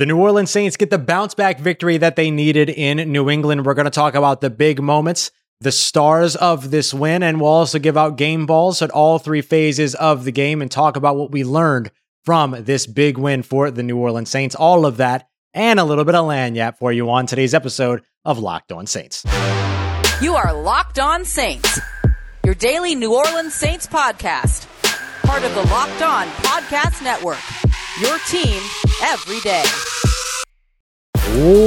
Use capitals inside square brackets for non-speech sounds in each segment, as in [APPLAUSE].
The New Orleans Saints get the bounce back victory that they needed in New England. We're going to talk about the big moments, the stars of this win, and we'll also give out game balls at all three phases of the game and talk about what we learned from this big win for the New Orleans Saints. All of that and a little bit of lagniappe for you on today's episode of Locked On Saints. You are Locked On Saints, your daily New Orleans Saints podcast, part of the Locked On Podcast Network. Your team every day.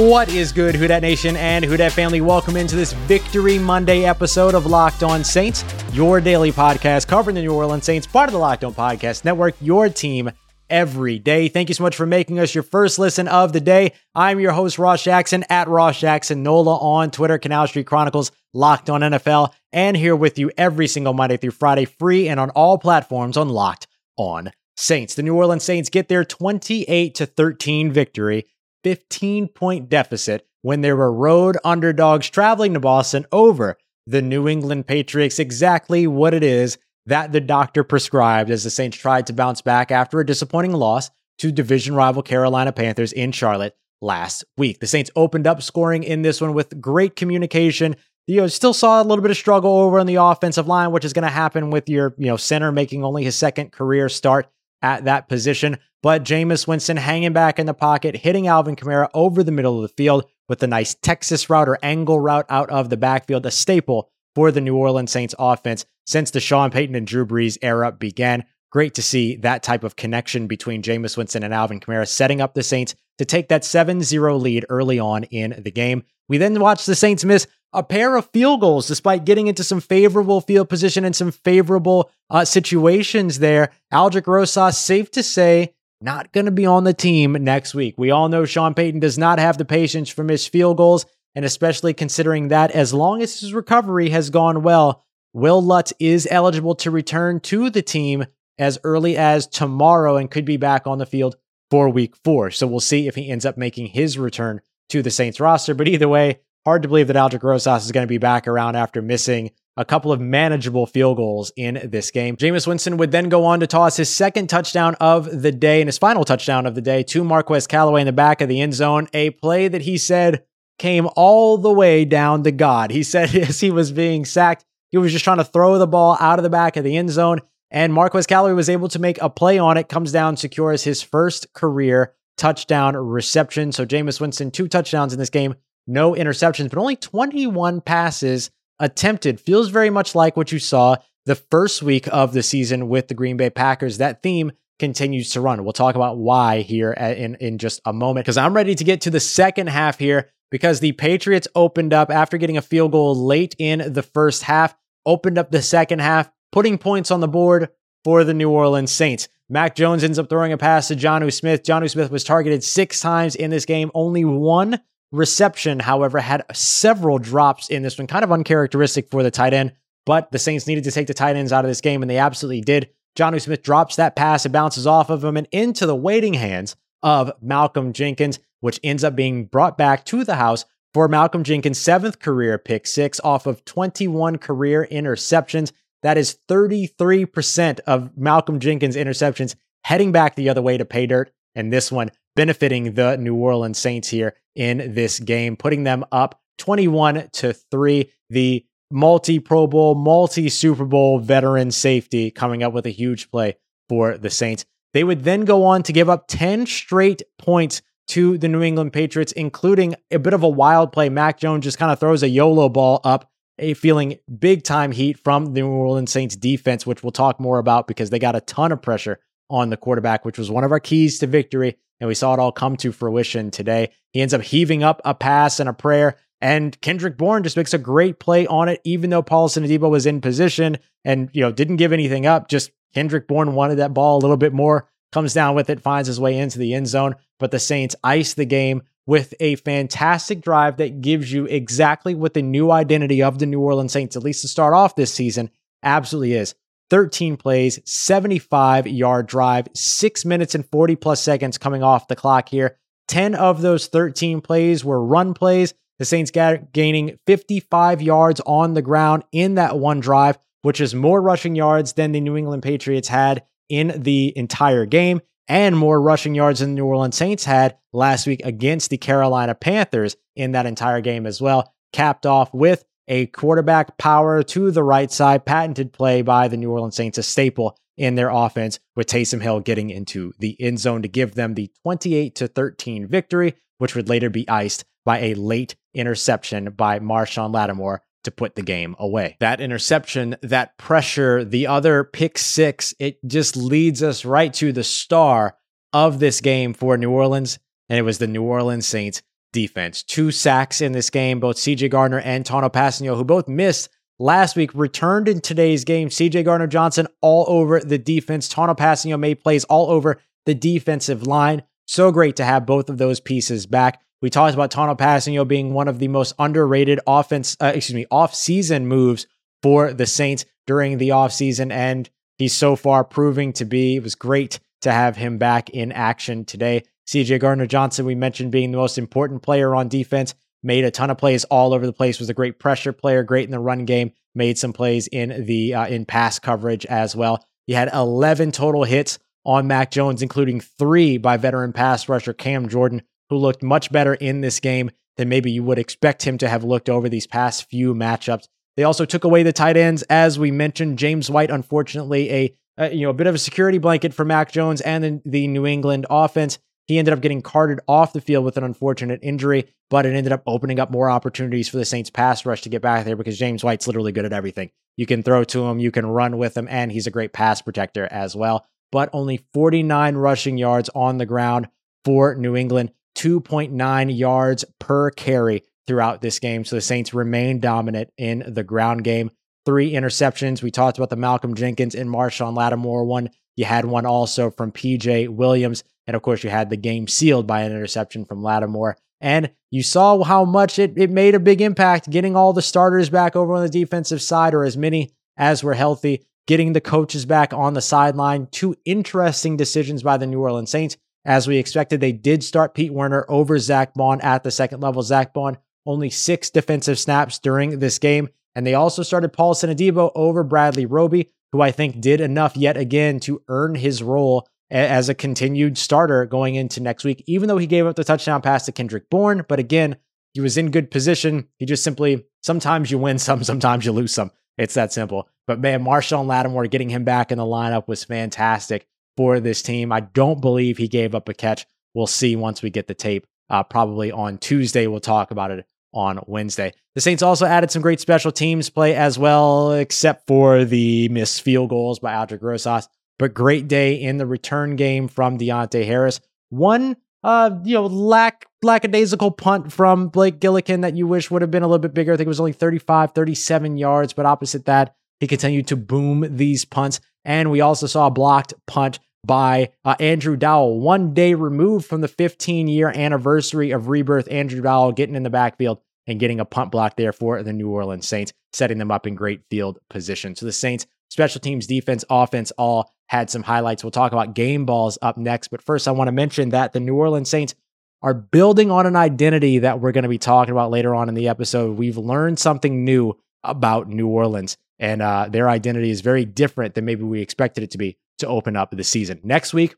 What is good, Who Dat Nation and Who Dat family? Welcome into this Victory Monday episode of Locked On Saints, your daily podcast covering the New Orleans Saints, part of the Locked On Podcast Network, your team every day. Thank you so much for making us your first listen of the day. I'm your host, Ross Jackson, at Ross Jackson Nola on Twitter, Canal Street Chronicles, Locked On NFL, and here with you every single Monday through Friday, free and on all platforms on Locked On Saints. The New Orleans Saints get their 28 to 13 victory 15 point deficit when they were road underdogs traveling to Boston over the New England Patriots. Exactly what it is that the doctor prescribed as the Saints tried to bounce back after a disappointing loss to division rival Carolina Panthers in Charlotte last week. The Saints opened up scoring in this one with great communication. You know, still saw a little bit of struggle over on the offensive line, which is going to happen with your, you know, center making only his second career start at that position. But Jameis Winston hanging back in the pocket, hitting Alvin Kamara over the middle of the field with a nice Texas route or angle route out of the backfield, a staple for the New Orleans Saints offense since the Sean Payton and Drew Brees era began. Great to see that type of connection between Jameis Winston and Alvin Kamara setting up the Saints to take that 7 0 lead early on in the game. We then watched the Saints miss a pair of field goals despite getting into some favorable field position and some favorable uh, situations there. Aldrick Rosas, safe to say, not going to be on the team next week. We all know Sean Payton does not have the patience for missed field goals, and especially considering that as long as his recovery has gone well, Will Lutz is eligible to return to the team as early as tomorrow and could be back on the field for week four. So we'll see if he ends up making his return to the Saints roster. But either way, hard to believe that Aldrick Rosas is going to be back around after missing a couple of manageable field goals in this game. Jameis Winston would then go on to toss his second touchdown of the day and his final touchdown of the day to Marquez Callaway in the back of the end zone, a play that he said came all the way down to God. He said [LAUGHS] as he was being sacked, he was just trying to throw the ball out of the back of the end zone, and Marquez Callaway was able to make a play on it, comes down, secures his first career touchdown reception. So Jameis Winston, two touchdowns in this game, no interceptions, but only 21 passes attempted. Feels very much like what you saw the first week of the season with the Green Bay Packers. That theme continues to run. We'll talk about why here in, in just a moment because I'm ready to get to the second half here because the Patriots opened up after getting a field goal late in the first half, opened up the second half, putting points on the board for the New Orleans Saints. Mac Jones ends up throwing a pass to Jonnu Smith. Jonnu Smith was targeted six times in this game, only one reception, however, had several drops in this one, kind of uncharacteristic for the tight end. But the Saints needed to take the tight ends out of this game, and they absolutely did. Jonnu Smith drops that pass, it bounces off of him and into the waiting hands of Malcolm Jenkins, which ends up being brought back to the house for Malcolm Jenkins' seventh career pick six off of 21 career interceptions. That is 33% of Malcolm Jenkins' interceptions heading back the other way to pay dirt. And this one benefiting the New Orleans Saints here in this game, putting them up 21 to 3. The multi Pro Bowl, multi Super Bowl veteran safety coming up with a huge play for the Saints. They would then go on to give up 10 straight points to the New England Patriots, including a bit of a wild play. Mac Jones just kind of throws a YOLO ball up, a feeling big time heat from the New Orleans Saints defense, which we'll talk more about because they got a ton of pressure on the quarterback, which was one of our keys to victory and we saw it all come to fruition today. He ends up heaving up a pass and a prayer, and Kendrick Bourne just makes a great play on it, even though Paulson Adebo was in position and you know didn't give anything up. Just Kendrick Bourne wanted that ball a little bit more, comes down with it, finds his way into the end zone. But the Saints ice the game with a fantastic drive that gives you exactly what the new identity of the New Orleans Saints, at least to start off this season, absolutely is. 13 plays, 75 yard drive, six minutes and 40 plus seconds coming off the clock here. 10 of those 13 plays were run plays. The Saints gaining 55 yards on the ground in that one drive, which is more rushing yards than the New England Patriots had in the entire game. and more rushing yards than the New Orleans Saints had last week against the Carolina Panthers in that entire game as well. Capped off with a quarterback power to the right side, patented play by the New Orleans Saints, a staple in their offense, with Taysom Hill getting into the end zone to give them the 28 to 13 victory, which would later be iced by a late interception by Marshon Lattimore to put the game away. That interception, that pressure, the other pick six, it just leads us right to the star of this game for New Orleans, and it was the New Orleans Saints defense. Two sacks in this game, both CJ Gardner and Tanoh Kpassagnon, who both missed last week, returned in today's game. CJ Gardner Johnson all over the defense. Tanoh Kpassagnon made plays all over the defensive line. So great to have both of those pieces back. We talked about Tanoh Kpassagnon being one of the most underrated offense, uh, excuse me, off-season moves for the Saints during the offseason, and he's so far proving to be. It was great to have him back in action today. CJ Gardner Johnson, we mentioned being the most important player on defense, made a ton of plays all over the place, was a great pressure player, great in the run game, made some plays in the uh, in pass coverage as well. He had 11 total hits on Mac Jones, including three by veteran pass rusher Cam Jordan, who looked much better in this game than maybe you would expect him to have looked over these past few matchups. They also took away the tight ends, as we mentioned. James White, unfortunately, a, a you know a bit of a security blanket for Mac Jones and the New England offense. He ended up getting carted off the field with an unfortunate injury, but it ended up opening up more opportunities for the Saints pass rush to get back there because James White's literally good at everything. You can throw to him, you can run with him, and he's a great pass protector as well. But only 49 rushing yards on the ground for New England, 2.9 yards per carry throughout this game. So the Saints remain dominant in the ground game. Three interceptions. We talked about the Malcolm Jenkins and Marshon Lattimore one. You had one also from PJ Williams. And of course, you had the game sealed by an interception from Lattimore. And you saw how much it, it made a big impact getting all the starters back over on the defensive side, or as many as were healthy, getting the coaches back on the sideline. Two interesting decisions by the New Orleans Saints. As we expected, they did start Pete Werner over Zach Baun at the second level. Zach Baun only six defensive snaps during this game. And they also started Paulson Adebo over Bradley Roby, who I think did enough yet again to earn his role as a continued starter going into next week, even though he gave up the touchdown pass to Kendrick Bourne. But again, he was in good position. He just simply, sometimes you win some, sometimes you lose some. It's that simple. But man, Marshon Lattimore getting him back in the lineup was fantastic for this team. I don't believe he gave up a catch. We'll see once we get the tape. Uh, probably on Tuesday. We'll talk about it on Wednesday. The Saints also added some great special teams play as well, except for the missed field goals by Aldrick Rosas but great day in the return game from Deonte Harris. One, uh, you know, lack lackadaisical punt from Blake Gillikin that you wish would have been a little bit bigger. I think it was only 35, 37 yards, but opposite that, he continued to boom these punts. And we also saw a blocked punt by uh, Andrew Dowell, one day removed from the 15 year anniversary of rebirth. Andrew Dowell getting in the backfield and getting a punt block there for the New Orleans Saints, setting them up in great field position. So the Saints, special teams, defense, offense, all had some highlights. We'll talk about game balls up next. But first, I want to mention that the New Orleans Saints are building on an identity that we're going to be talking about later on in the episode. We've learned something new about New Orleans, and uh, their identity is very different than maybe we expected it to be to open up the season. Next week,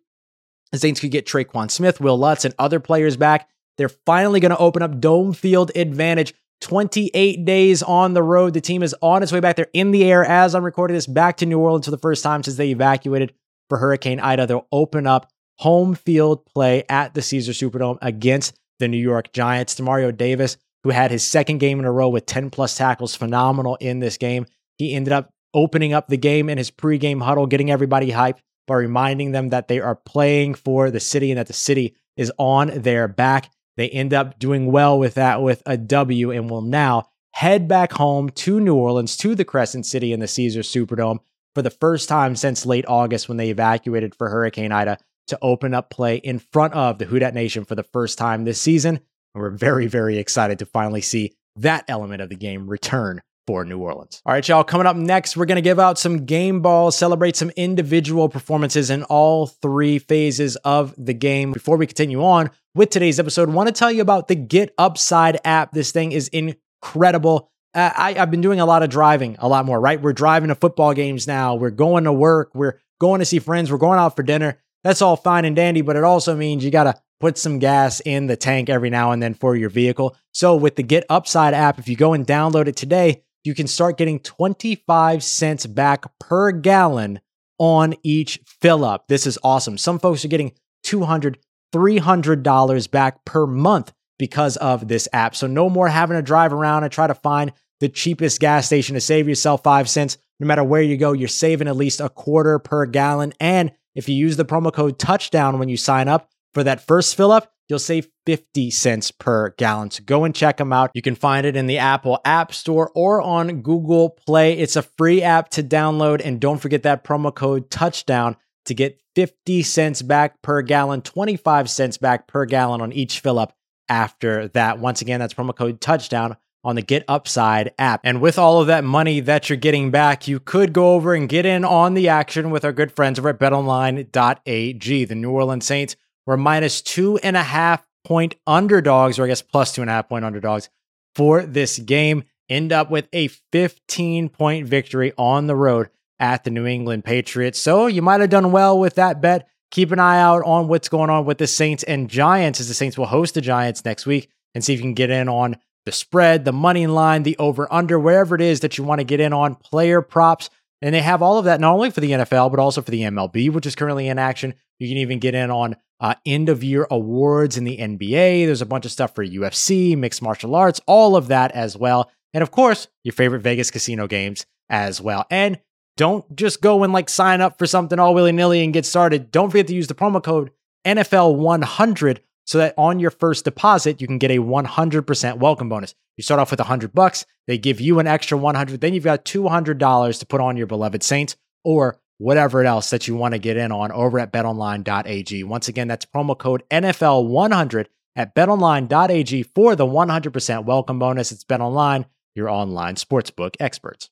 the Saints could get Tre'Quan Smith, Will Lutz, and other players back. They're finally going to open up dome field advantage 28 days on the road. The team is on its way back. They're in the air as I'm recording this back to New Orleans for the first time since they evacuated for Hurricane Ida. They'll open up home field play at the Caesar Superdome against the New York Giants. Demario Davis, who had his second game in a row with 10 plus tackles, phenomenal in this game. He ended up opening up the game in his pregame huddle, getting everybody hyped by reminding them that they are playing for the city and that the city is on their back. They end up doing well with that with a W and will now head back home to New Orleans to the Crescent City in the Caesar Superdome for the first time since late August when they evacuated for Hurricane Ida to open up play in front of the Who Dat Nation for the first time this season. And we're very, very excited to finally see that element of the game return for New Orleans. All right, y'all, coming up next, we're going to give out some game balls, celebrate some individual performances in all three phases of the game. Before we continue on with today's episode, I want to tell you about the Get Upside app. This thing is incredible. Uh, I, I've been doing a lot of driving, a lot more, right? We're driving to football games now. We're going to work. We're going to see friends. We're going out for dinner. That's all fine and dandy, but it also means you got to put some gas in the tank every now and then for your vehicle. So with the Get Upside app, if you go and download it today, you can start getting 25 cents back per gallon on each fill up. This is awesome. Some folks are getting 200, $300 back per month because of this app. So no more having to drive around and try to find the cheapest gas station to save yourself 5 cents. No matter where you go, you're saving at least a quarter per gallon and if you use the promo code touchdown when you sign up for that first fill up, you'll save 50 cents per gallon. So go and check them out. You can find it in the Apple App Store or on Google Play. It's a free app to download. And don't forget that promo code touchdown to get 50 cents back per gallon, 25 cents back per gallon on each fill up after that. Once again, that's promo code touchdown on the Get Upside app. And with all of that money that you're getting back, you could go over and get in on the action with our good friends over at betonline.ag. The New Orleans Saints were minus two and a half point underdogs, or I guess plus two and a half point underdogs for this game. End up with a 15 point victory on the road at the New England Patriots. So you might have done well with that bet. Keep an eye out on what's going on with the Saints and Giants as the Saints will host the Giants next week and see if you can get in on the spread, the money line, the over under, wherever it is that you want to get in on player props. And they have all of that not only for the NFL, but also for the MLB, which is currently in action. You can even get in on uh, end of year awards in the NBA. There's a bunch of stuff for UFC, mixed martial arts, all of that as well. And of course, your favorite Vegas casino games as well. And don't just go and like sign up for something all willy nilly and get started. Don't forget to use the promo code NFL100 so that on your first deposit you can get a 100% welcome bonus. You start off with 100 bucks, they give you an extra 100, then you've got $200 to put on your beloved Saints or whatever else that you want to get in on over at betonline.ag. Once again, that's promo code NFL100 at betonline.ag for the 100% welcome bonus. It's BetOnline, your online sportsbook experts.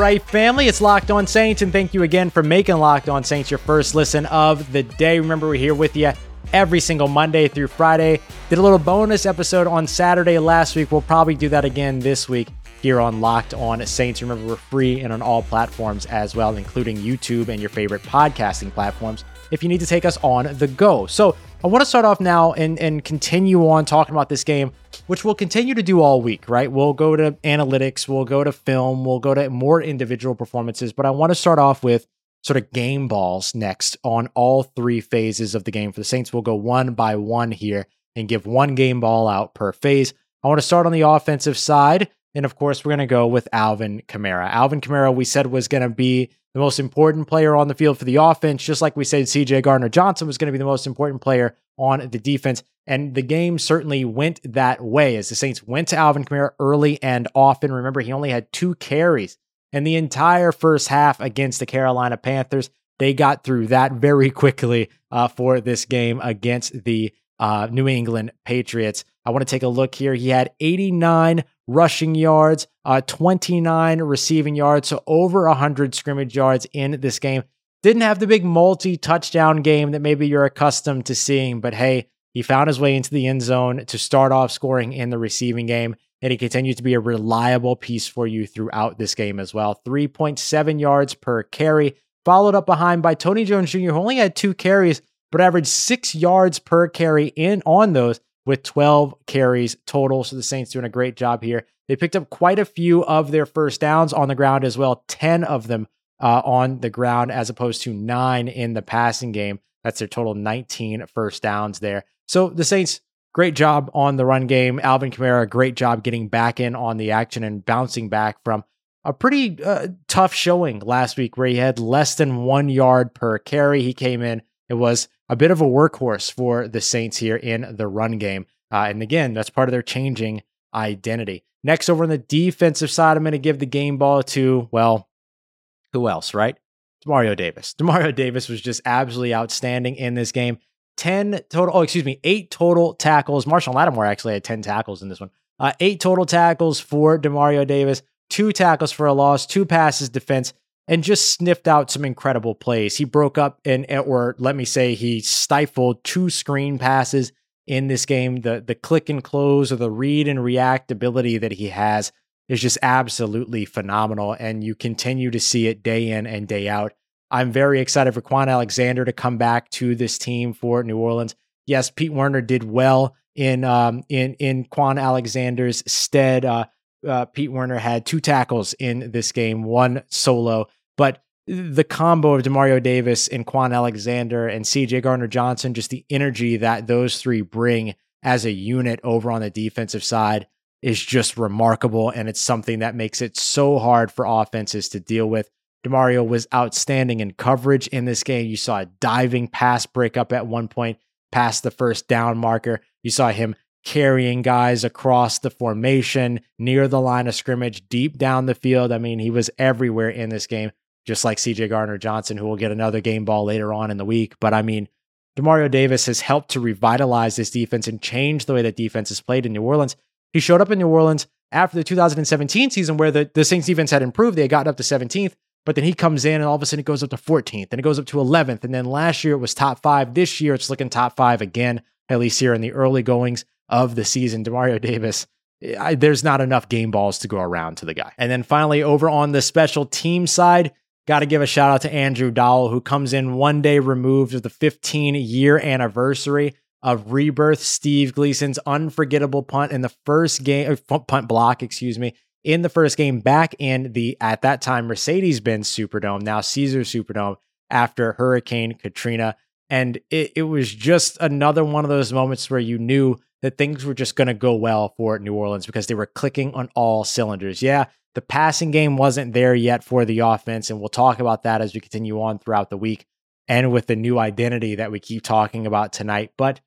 Right, family, it's Locked On Saints, and thank you again for making Locked On Saints your first listen of the day. Remember, we're here with you every single Monday through Friday. Did a little bonus episode on Saturday last week. We'll probably do that again this week here on Locked On Saints. Remember, we're free and on all platforms as well, including YouTube and your favorite podcasting platforms if you need to take us on the go. So, I want to start off now and, and continue on talking about this game, which we'll continue to do all week, right? We'll go to analytics, we'll go to film, we'll go to more individual performances, but I want to start off with sort of game balls next on all three phases of the game. For the Saints, we'll go one by one here and give one game ball out per phase. I want to start on the offensive side. And of course, we're going to go with Alvin Kamara. Alvin Kamara, we said, was going to be the most important player on the field for the offense, just like we said CJ Gardner Johnson was going to be the most important player on the defense. And the game certainly went that way as the Saints went to Alvin Kamara early and often. Remember, he only had two carries in the entire first half against the Carolina Panthers. They got through that very [LAUGHS] quickly uh, for this game against the uh, New England Patriots. I want to take a look here. He had 89 rushing yards, uh, 29 receiving yards, so over 100 scrimmage yards in this game. Didn't have the big multi touchdown game that maybe you're accustomed to seeing, but hey, he found his way into the end zone to start off scoring in the receiving game, and he continued to be a reliable piece for you throughout this game as well. 3.7 yards per carry, followed up behind by Tony Jones Jr., who only had two carries, but averaged six yards per carry in on those with 12 carries total. So the Saints doing a great job here. They picked up quite a few of their first downs on the ground as well, 10 of them uh, on the ground as opposed to nine in the passing game. That's their total 19 first downs there. So the Saints, great job on the run game. Alvin Kamara, great job getting back in on the action and bouncing back from a pretty uh, tough showing last week where he had less than one yard per carry. He came in, it was a bit of a workhorse for the Saints here in the run game. Uh, and again, that's part of their changing identity. Next, over on the defensive side, I'm going to give the game ball to, well, who else, right? Demario Davis. [LAUGHS] Demario Davis was just absolutely outstanding in this game. 10 total, oh, excuse me, eight total tackles. Marshon Lattimore actually had 10 tackles in this one. Uh, eight total tackles for Demario Davis, two tackles for a loss, two passes defense and just sniffed out some incredible plays. He broke up and or let me say he stifled two screen passes in this game. The the click and close or the read and react ability that he has is just absolutely phenomenal. And you continue to see it day in and day out. I'm very excited for Kwon Alexander to come back to this team for New Orleans. Yes, Pete Werner did well in um, in in Kwon Alexander's stead. Uh, uh, Pete Werner had two tackles in this game, one solo, but the combo of Demario Davis and Kwon Alexander and CJ Gardner Johnson, just the energy that those three bring as a unit over on the defensive side is just remarkable. And it's something that makes it so hard for offenses to deal with. Demario was outstanding in coverage in this game. You saw a diving pass breakup at one point past the first down marker. You saw him carrying guys across the formation, near the line of scrimmage, deep down the field. I mean, he was everywhere in this game, just like CJ Gardner Johnson, who will get another game ball later on in the week. But I mean, Demario Davis has helped to revitalize this defense and change the way that defense is played in New Orleans. He showed up in New Orleans after the 2017 season where the, the Saints defense had improved. They had gotten up to 17th, but then he comes in and all of a sudden it goes up to 14th and it goes up to 11th. And then last year it was top five. This year it's looking top five again, at least here in the early goings of the season. Demario Davis, I, there's not enough game balls to go around to the guy. And then finally, over on the special team side, got to give a shout out to Andrew Dowell, who comes in one day removed of the 15 year anniversary of rebirth. Steve Gleason's unforgettable punt in the first game, uh, punt block, excuse me, in the first game back in the, at that time, Mercedes Benz Superdome, now Caesar Superdome, after Hurricane Katrina. And it, it was just another one of those moments where you knew that things were just going to go well for New Orleans because they were clicking on all cylinders. Yeah, the passing game wasn't there yet for the offense, and we'll talk about that as we continue on throughout the week and with the new identity that we keep talking about tonight. But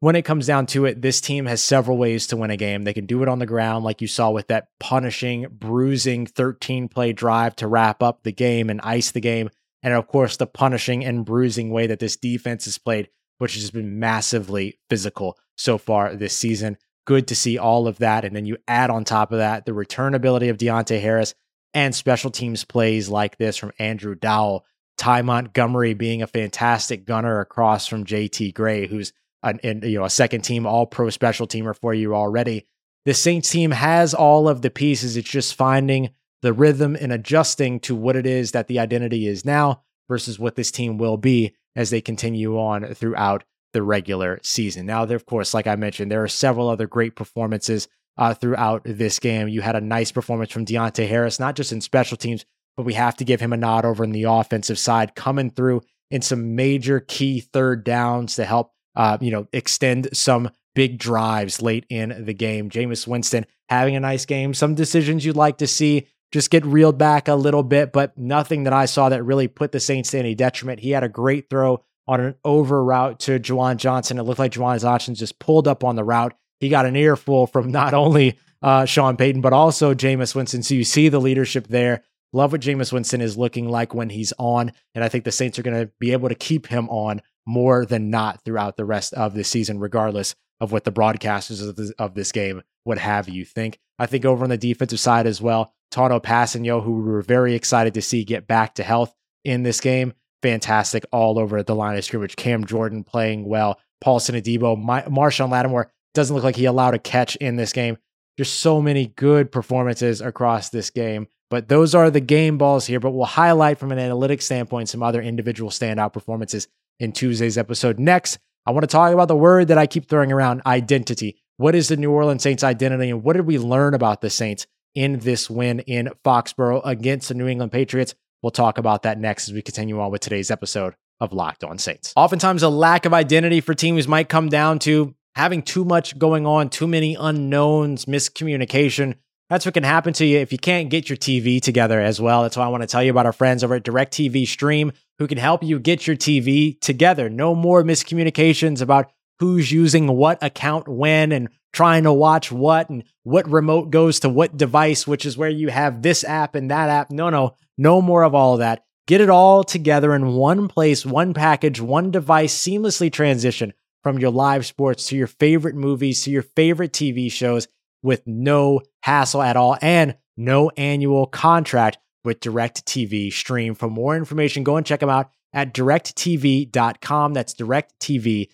when it comes down to it, this team has several ways to win a game. They can do it on the ground, like you saw with that punishing, bruising 13 play drive to wrap up the game and ice the game. And of course, the punishing and bruising way that this defense is played which has been massively physical so far this season. Good to see all of that. And then you add on top of that the return ability of Deonte Harris and special teams plays like this from Andrew Dowell. Ty Montgomery being a fantastic gunner across from JT Gray, who's an, you know a second team all pro special teamer for you already. The Saints team has all of the pieces. It's just finding the rhythm and adjusting to what it is that the identity is now versus what this team will be as they continue on throughout the regular season. Now, of course, like I mentioned, there are several other great performances uh, throughout this game. You had a nice performance from Deonte Harris, not just in special teams, but we have to give him a nod over in the offensive side, coming through in some major key third downs to help, uh, you know, extend some big drives late in the game. Jameis Winston having a nice game. Some decisions you'd like to see just get reeled back a little bit, but nothing that I saw that really put the Saints to any detriment. He had a great throw on an over route to Juwan Johnson. It looked like Juwan Johnson just pulled up on the route. He got an earful from not only uh, Sean Payton, but also Jameis Winston. So you see the leadership there. Love what Jameis Winston is looking like when he's on. And I think the Saints are going to be able to keep him on more than not throughout the rest of the season, regardless of what the broadcasters of this, of this game would have you think. I think over on the defensive side as well, Tanoh Kpassagnon, who we were very excited to see get back to health in this game. Fantastic all over the line of scrimmage. Cam Jordan playing well. Paulson Adebo, My- Marshon Lattimore doesn't look like he allowed a catch in this game. There's so many good performances across this game, but those are the game balls here. But we'll highlight from an analytics standpoint some other individual standout performances in Tuesday's episode. Next, I want to talk about the word that I keep throwing around identity. What is the New Orleans Saints identity, and what did we learn about the Saints in this win in Foxborough against the New England Patriots. We'll talk about that next as we continue on with today's episode of Locked On Saints. Oftentimes, a lack of identity for teams might come down to having too much going on, too many unknowns, miscommunication. That's what can happen to you if you can't get your TV together as well. That's why I want to tell you about our friends over at DirecTV Stream who can help you get your TV together. No more miscommunications about who's using what account when and trying to watch what and what remote goes to what device, which is where you have this app and that app. No, no, no more of all of that. Get it all together in one place, one package, one device, seamlessly transition from your live sports to your favorite movies to your favorite TV shows with no hassle at all and no annual contract with DirecTV Stream. For more information, go and check them out at directv.com. That's directv.com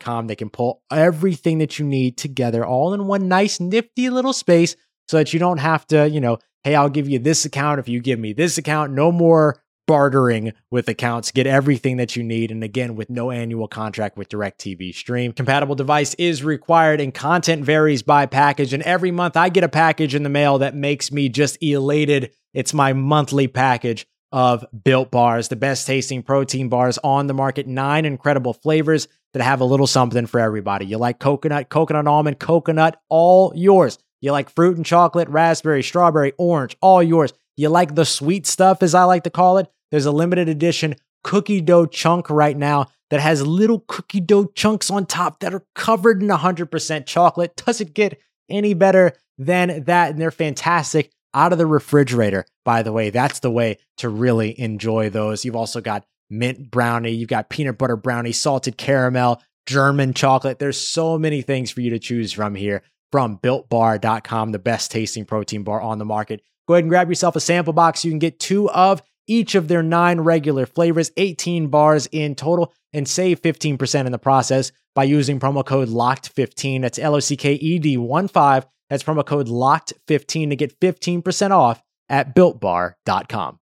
com. They can pull everything that you need together all in one nice, nifty little space so that you don't have to, you know, hey, I'll give you this account if you give me this account. No more bartering with accounts. Get everything that you need. And again, with no annual contract with DirecTV Stream. Compatible device is required and content varies by package. And every month I get a package in the mail that makes me just elated. It's my monthly package of Built Bars, the best tasting protein bars on the market. Nine incredible flavors that have a little something for everybody. You like coconut, coconut almond, coconut, all yours. You like fruit and chocolate, raspberry, strawberry, orange, all yours. You like the sweet stuff, as I like to call it. There's a limited edition cookie dough chunk right now that has little cookie dough chunks on top that are covered in 100% chocolate. Does it get any better than that? And they're fantastic out of the refrigerator, by the way. That's the way to really enjoy those. You've also got mint brownie, you've got peanut butter brownie, salted caramel, German chocolate. There's so many things for you to choose from here from builtbar.com, the best tasting protein bar on the market. Go ahead and grab yourself a sample box. You can get two of each of their nine regular flavors, 18 bars in total, and save 15% in the process by using promo code LOCKED15. That's L O C K E D 1 5 that's promo code LOCKED15 to get 15% off at builtbar.com.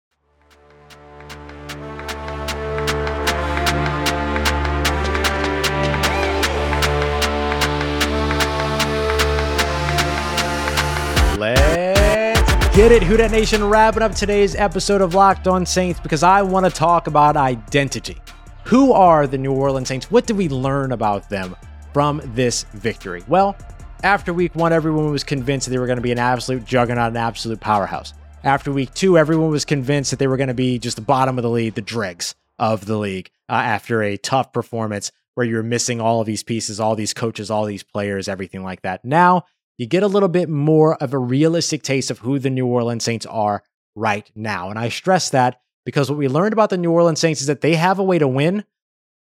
Let's it, Who Dat Nation. Wrapping up today's episode of Locked On Saints because I want to talk about identity. Who are the New Orleans Saints? What did we learn about them from this victory? Well, after week one, everyone was convinced that they were going to be an absolute juggernaut, an absolute powerhouse. After week two, everyone was convinced that they were going to be just the bottom of the league, the dregs of the league uh, after a tough performance where you're missing all of these pieces, all these coaches, all these players, everything like that. Now you get a little bit more of a realistic taste of who the New Orleans Saints are right now. And I stress that because what we learned about the New Orleans Saints is that they have a way to win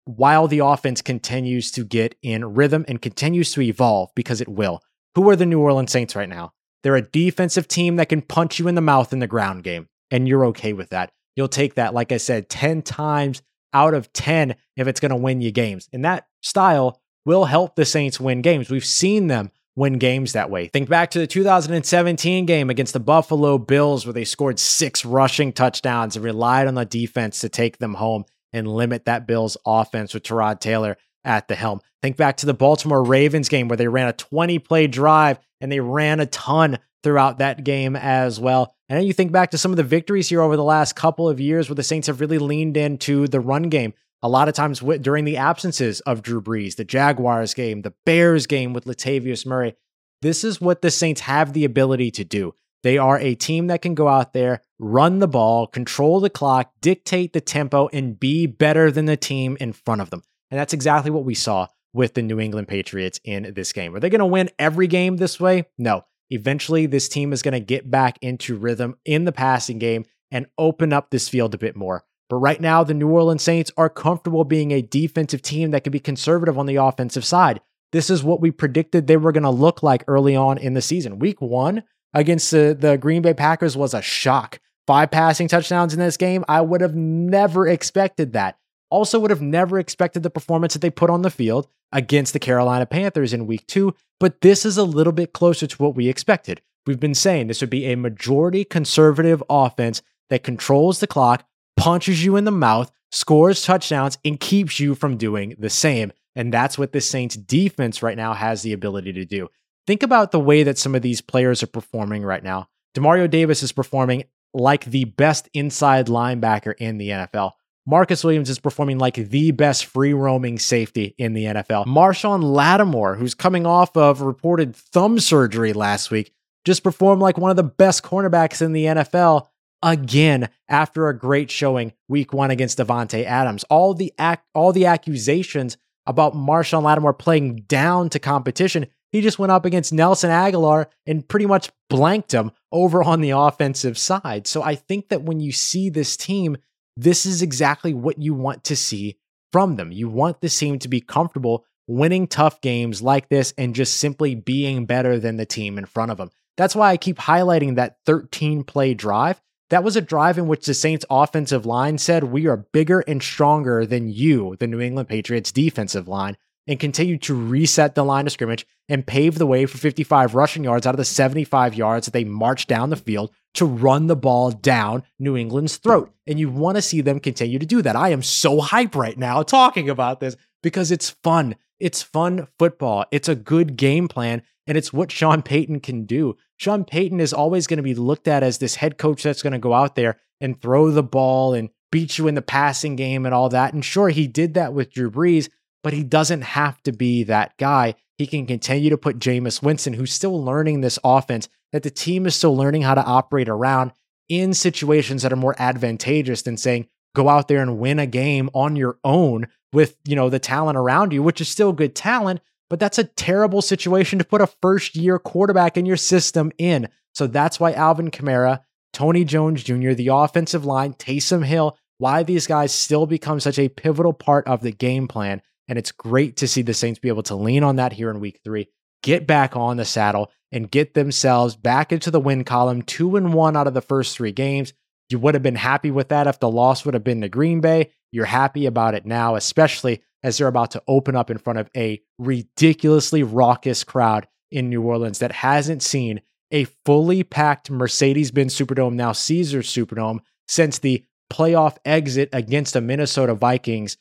while the offense continues to get in rhythm and continues to evolve because it will. Who are the New Orleans Saints right now? They're a defensive team that can punch you in the mouth in the ground game, and you're okay with that. You'll take that, like I said, 10 times out of 10 if it's going to win you games. And that style will help the Saints win games. We've seen them win games that way. Think back to the 2017 game against the Buffalo Bills, where they scored six rushing touchdowns and relied on the defense to take them home and limit that Bills offense with Tyrod Taylor at the helm. Think back to the Baltimore Ravens game where they ran a 20 play drive and they ran a ton throughout that game as well. And then you think back to some of the victories here over the last couple of years where the Saints have really leaned into the run game. A lot of times during the absences of Drew Brees, the Jaguars game, the Bears game with Latavius Murray. This is what the Saints have the ability to do. They are a team that can go out there, run the ball, control the clock, dictate the tempo, and be better than the team in front of them. And that's exactly what we saw with the New England Patriots in this game. Are they going to win every game this way? No. Eventually, this team is going to get back into rhythm in the passing game and open up this field a bit more. But right now, the New Orleans Saints are comfortable being a defensive team that can be conservative on the offensive side. This is what we predicted they were going to look like early on in the season. Week one, against the, the Green Bay Packers was a shock. Five passing touchdowns in this game. I would have never expected that. Also, would have never expected the performance that they put on the field against the Carolina Panthers in week two, but this is a little bit closer to what we expected. We've been saying this would be a majority conservative offense that controls the clock, punches you in the mouth, scores touchdowns, and keeps you from doing the same. And that's what the Saints defense right now has the ability to do. Think about the way that some of these players are performing right now. Demario Davis is performing like the best inside linebacker in the NFL. Marcus Williams is performing like the best free roaming safety in the NFL. Marshon Lattimore, who's coming off of reported thumb surgery last week, just performed like one of the best cornerbacks in the NFL again after a great showing week one against Davante Adams. All the ac- all the accusations about Marshon Lattimore playing down to competition he just went up against Nelson Agholor and pretty much blanked him over on the offensive side. So I think that when you see this team, this is exactly what you want to see from them. You want this team to be comfortable winning tough games like this and just simply being better than the team in front of them. That's why I keep highlighting that 13 play drive. That was a drive in which the Saints offensive line said, We are bigger and stronger than you, the New England Patriots defensive line. and continued to reset the line of scrimmage and pave the way for 55 rushing yards out of the 75 yards that they marched down the field to run the ball down New England's throat. And you want to see them continue to do that. I am so hype right now talking about this because it's fun. It's fun football. It's a good game plan, and it's what Sean Payton can do. Sean Payton is always going to be looked at as this head coach that's going to go out there and throw the ball and beat you in the passing game and all that. And sure, he did that with Drew Brees, but he doesn't have to be that guy. He can continue to put Jameis Winston, who's still learning this offense, that the team is still learning how to operate around in situations that are more advantageous than saying, go out there and win a game on your own with, you know, the talent around you, which is still good talent, but that's a terrible situation to put a first year quarterback in your system in. So that's why Alvin Kamara, Tony Jones Jr., the offensive line, Taysom Hill, why these guys still become such a pivotal part of the game plan. And it's great to see the Saints be able to lean on that here in week three, get back on the saddle and get themselves back into the win column, two and one out of the first three games. You would have been happy with that if the loss would have been to Green Bay. You're happy about it now, especially as they're about to open up in front of a ridiculously raucous crowd in New Orleans that hasn't seen a fully packed Mercedes Benz Superdome, now Caesars Superdome, since the playoff exit against the Minnesota Vikings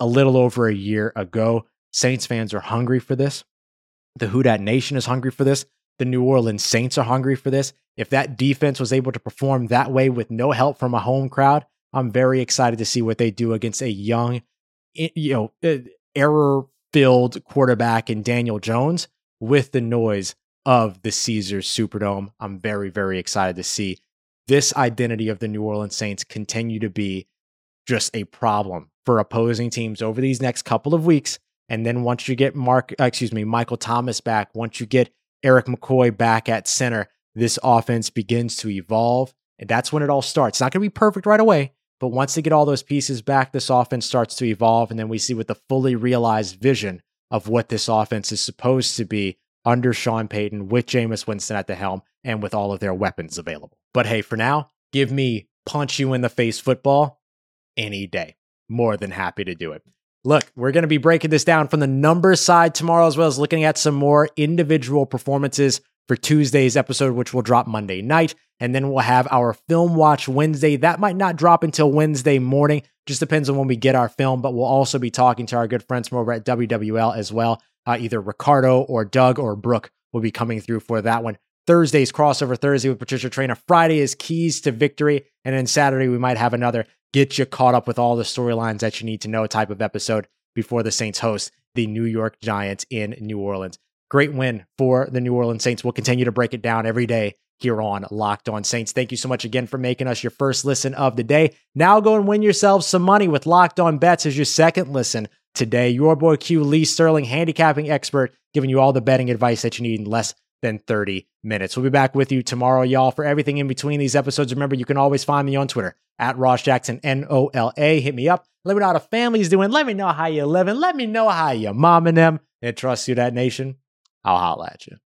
a little over a year ago. Saints fans are hungry for this. The Who Dat Nation is hungry for this. The New Orleans Saints are hungry for this. If that defense was able to perform that way with no help from a home crowd, I'm very excited to see what they do against a young, you know, uh, error filled quarterback in Daniel Jones with the noise of the Caesars Superdome. I'm very, very excited to see this identity of the New Orleans Saints continue to be just a problem for opposing teams over these next couple of weeks. And then once you get Mark, uh, excuse me, Michael Thomas back, once you get Erik McCoy back at center, this offense begins to evolve. And that's when it all starts. It's not going to be perfect right away, but once they get all those pieces back, this offense starts to evolve. And then we see with the fully realized vision of what this offense is supposed to be under Sean Payton with Jameis Winston at the helm and with all of their weapons available. But hey, for now, give me punch you in the face football any day. More than happy to do it. Look, we're going to be breaking this down from the numbers side tomorrow, as well as looking at some more individual performances for Tuesday's episode, which will drop Monday night. And then we'll have our film watch Wednesday. That might not drop until Wednesday morning. Just depends on when we get our film, but we'll also be talking to our good friends from over at WWL as well. Uh, either Ricardo or Doug or Brooke will be coming through for that one. Thursday's crossover Thursday with Patricia Traina. Friday is keys to victory. And then Saturday, we might have another get you caught up with all the storylines that you need to know type of episode before the Saints host the New York Giants in New Orleans. Great win for the New Orleans Saints. We'll continue to break it down every day here on Locked On Saints. Thank you so much again for making us your first listen of the day. Now go and win yourselves some money with Locked On Bets as your second listen today. Your boy Q Lee Sterling, handicapping expert, giving you all the betting advice that you need in less than 30 minutes. We'll be back with you tomorrow, y'all, for everything in between these episodes. Remember, you can always find me on Twitter at Ross Jackson, N O L A. Hit me up. Let me know how the family's doing. Let me know how you're living. Let me know how your mom and them. And trust you, that nation. I'll holla at you.